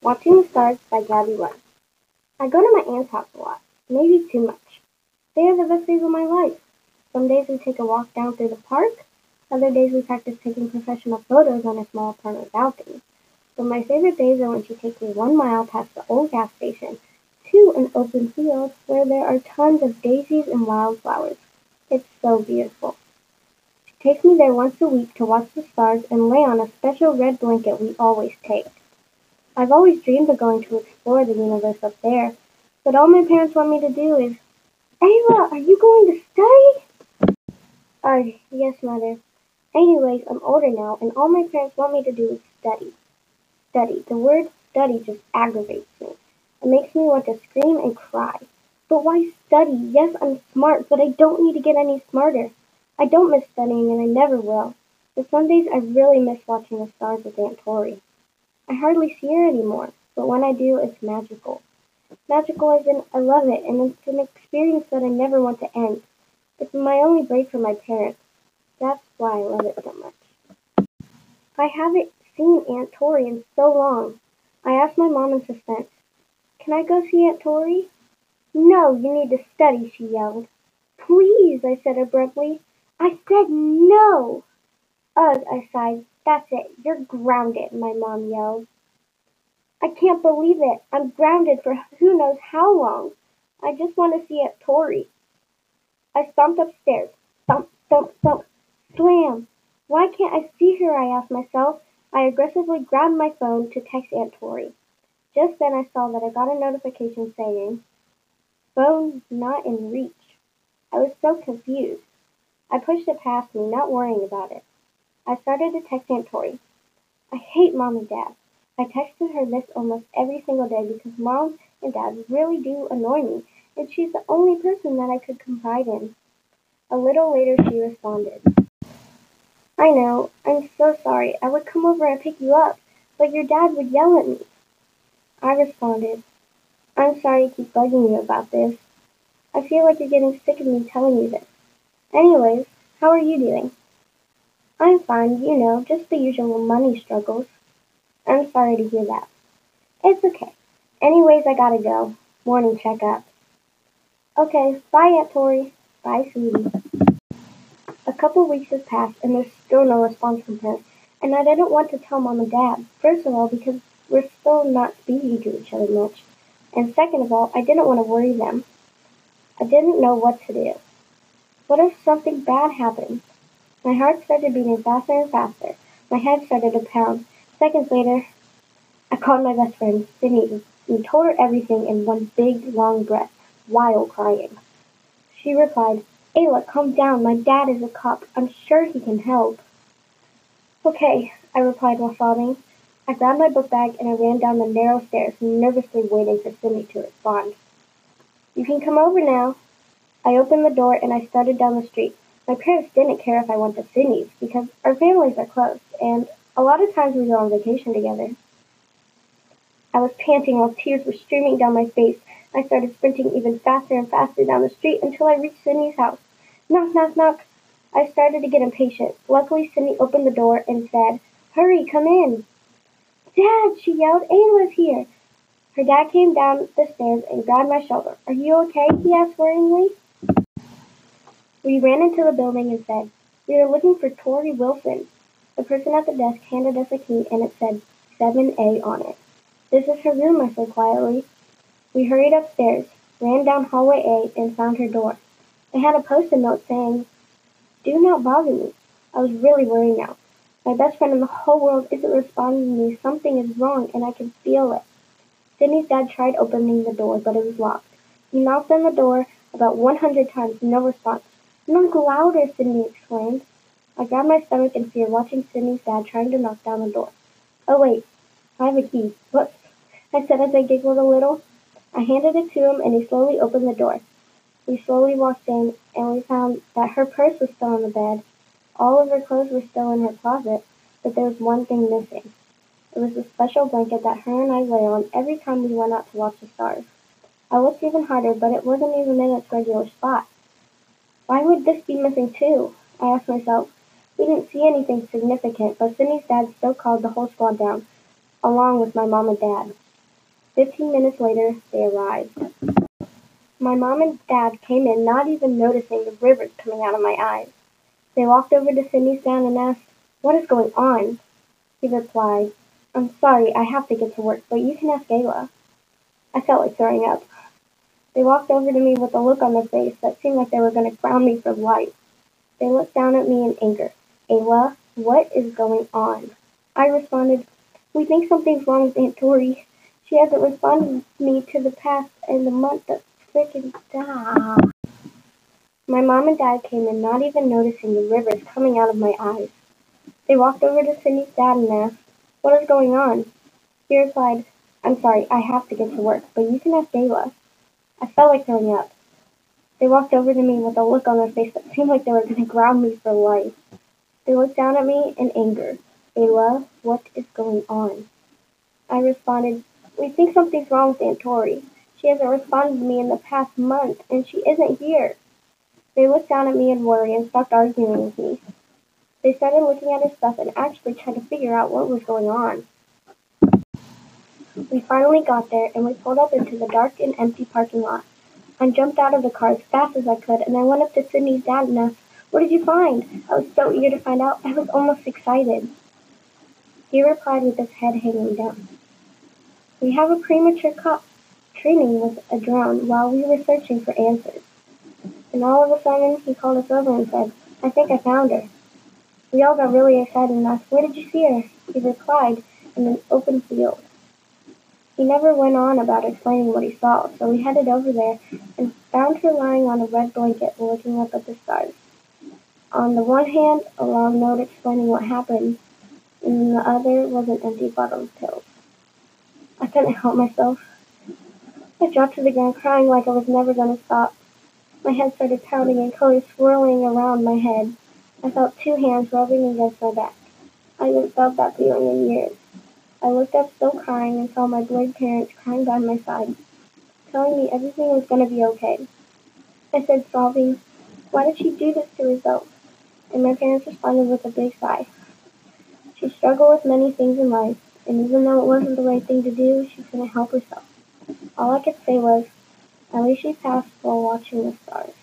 Watching the Stars by Gabby West. I go to my aunt's house a lot, maybe too much. They are the best days of my life. Some days we take a walk down through the park, other days we practice taking professional photos on a small apartment balcony. But my favorite days are when she takes me one mile past the old gas station to an open field where there are tons of daisies and wildflowers. It's so beautiful. She takes me there once a week to watch the stars and lay on a special red blanket we always take. I've always dreamed of going to explore the universe up there, but all my parents want me to do is, Ava, are you going to study? Uh, yes, mother. Anyways, I'm older now, and all my parents want me to do is study. Study. The word study just aggravates me. It makes me want to scream and cry. But why study? Yes, I'm smart, but I don't need to get any smarter. I don't miss studying, and I never will. But some days I really miss watching the stars with Aunt Tori. I hardly see her anymore, but when I do, it's magical. Magical as in I love it, and it's an experience that I never want to end. It's my only break from my parents. That's why I love it so much. I haven't seen Aunt Tori in so long. I asked my mom in suspense, Can I go see Aunt Tori? No, you need to study, she yelled. Please, I said abruptly. I said no. Ugh, I sighed. That's it. You're grounded, my mom yelled. I can't believe it. I'm grounded for who knows how long. I just want to see Aunt Tori. I stomped upstairs. Thump, thump, thump. Slam! Why can't I see her? I asked myself. I aggressively grabbed my phone to text Aunt Tori. Just then I saw that I got a notification saying, Phone not in reach. I was so confused. I pushed it past me, not worrying about it. I started to text Aunt Tori. I hate mom and dad. I texted her this almost every single day because mom and dad really do annoy me, and she's the only person that I could confide in. A little later she responded. I know, I'm so sorry. I would come over and pick you up, but your dad would yell at me. I responded, I'm sorry to keep bugging you about this. I feel like you're getting sick of me telling you this. Anyways, how are you doing? I'm fine, you know, just the usual money struggles. I'm sorry to hear that. It's okay. Anyways, I gotta go. Morning checkup. Okay, bye, Aunt Tori. Bye, sweetie. A couple weeks have passed and there's still no response from her, and I didn't want to tell mom and dad. First of all, because we're still not speaking to each other much, and second of all, I didn't want to worry them. I didn't know what to do. What if something bad happened? My heart started beating faster and faster. My head started to pound. Seconds later, I called my best friend, Sydney, and told her everything in one big, long breath, while crying. She replied, Ayla, calm down. My dad is a cop. I'm sure he can help. Okay, I replied while sobbing. I grabbed my book bag and I ran down the narrow stairs, nervously waiting for Sydney to respond. You can come over now. I opened the door and I started down the street. My parents didn't care if I went to Sydney's because our families are close, and a lot of times we go on vacation together. I was panting while tears were streaming down my face. I started sprinting even faster and faster down the street until I reached Sydney's house. Knock, knock, knock. I started to get impatient. Luckily, Sydney opened the door and said, Hurry, come in. Dad, she yelled, Ayla's here. Her dad came down the stairs and grabbed my shoulder. Are you okay? he asked worryingly. We ran into the building and said, We are looking for Tori Wilson. The person at the desk handed us a key and it said 7A on it. This is her room, I said quietly. We hurried upstairs, ran down hallway A, and found her door. It had a post-it note saying, Do not bother me. I was really worried now. My best friend in the whole world isn't responding to me. Something is wrong, and I can feel it. Sydney's dad tried opening the door, but it was locked. He knocked on the door about 100 times, no response. Knock louder, Sydney exclaimed. I grabbed my stomach in fear, watching Sydney's dad trying to knock down the door. Oh, wait, I have a key. Whoops, I said as I giggled a little. I handed it to him, and he slowly opened the door. We slowly walked in, and we found that her purse was still on the bed. All of her clothes were still in her closet, but there was one thing missing. It was the special blanket that her and I lay on every time we went out to watch the stars. I looked even harder, but it wasn't even in its regular spot. Why would this be missing too? I asked myself. We didn't see anything significant, but Sydney's dad still called the whole squad down, along with my mom and dad. Fifteen minutes later, they arrived. My mom and dad came in, not even noticing the rivers coming out of my eyes. They walked over to Sydney's dad and asked, What is going on? He replied, I'm sorry, I have to get to work, but you can ask Ayla. I felt like throwing up. They walked over to me with a look on their face that seemed like they were going to ground me for life. They looked down at me in anger. Ayla, what is going on? I responded, We think something's wrong with Aunt Tori. She hasn't responded to me to the past and the month that freaking died. My mom and dad came in, not even noticing the rivers coming out of my eyes. They walked over to Sydney's dad and asked, What is going on? He replied, I'm sorry, I have to get to work, but you can ask Ayla. I felt like throwing up. They walked over to me with a look on their face that seemed like they were going to ground me for life. They looked down at me in anger. Ayla, what is going on? I responded, We think something's wrong with Aunt Tori. She hasn't responded to me in the past month, and she isn't here. They looked down at me in worry and stopped arguing with me. They started looking at his stuff and actually tried to figure out what was going on. We finally got there, and we pulled up into the dark and empty parking lot. I jumped out of the car as fast as I could, and I went up to Sydney's dad and asked, What did you find? I was so eager to find out, I was almost excited. He replied with his head hanging down. We have a premature cop training with a drone while we were searching for answers. And all of a sudden, he called us over and said, I think I found her. We all got really excited and asked, Where did you see her? He replied, In an open field. He never went on about explaining what he saw, so we headed over there and found her lying on a red blanket looking up at the stars. On the one hand, a long note explaining what happened, and in the other was an empty bottle of pills. I couldn't help myself. I dropped to the ground crying like I was never going to stop. My head started pounding and colors swirling around my head. I felt two hands rubbing against my back. I hadn't felt that feeling in years. I looked up still crying and saw my blurred parents crying by my side, telling me everything was going to be okay. I said, sobbing, why did she do this to herself? And my parents responded with a big sigh. She struggled with many things in life, and even though it wasn't the right thing to do, she couldn't help herself. All I could say was, at least she passed while watching the stars.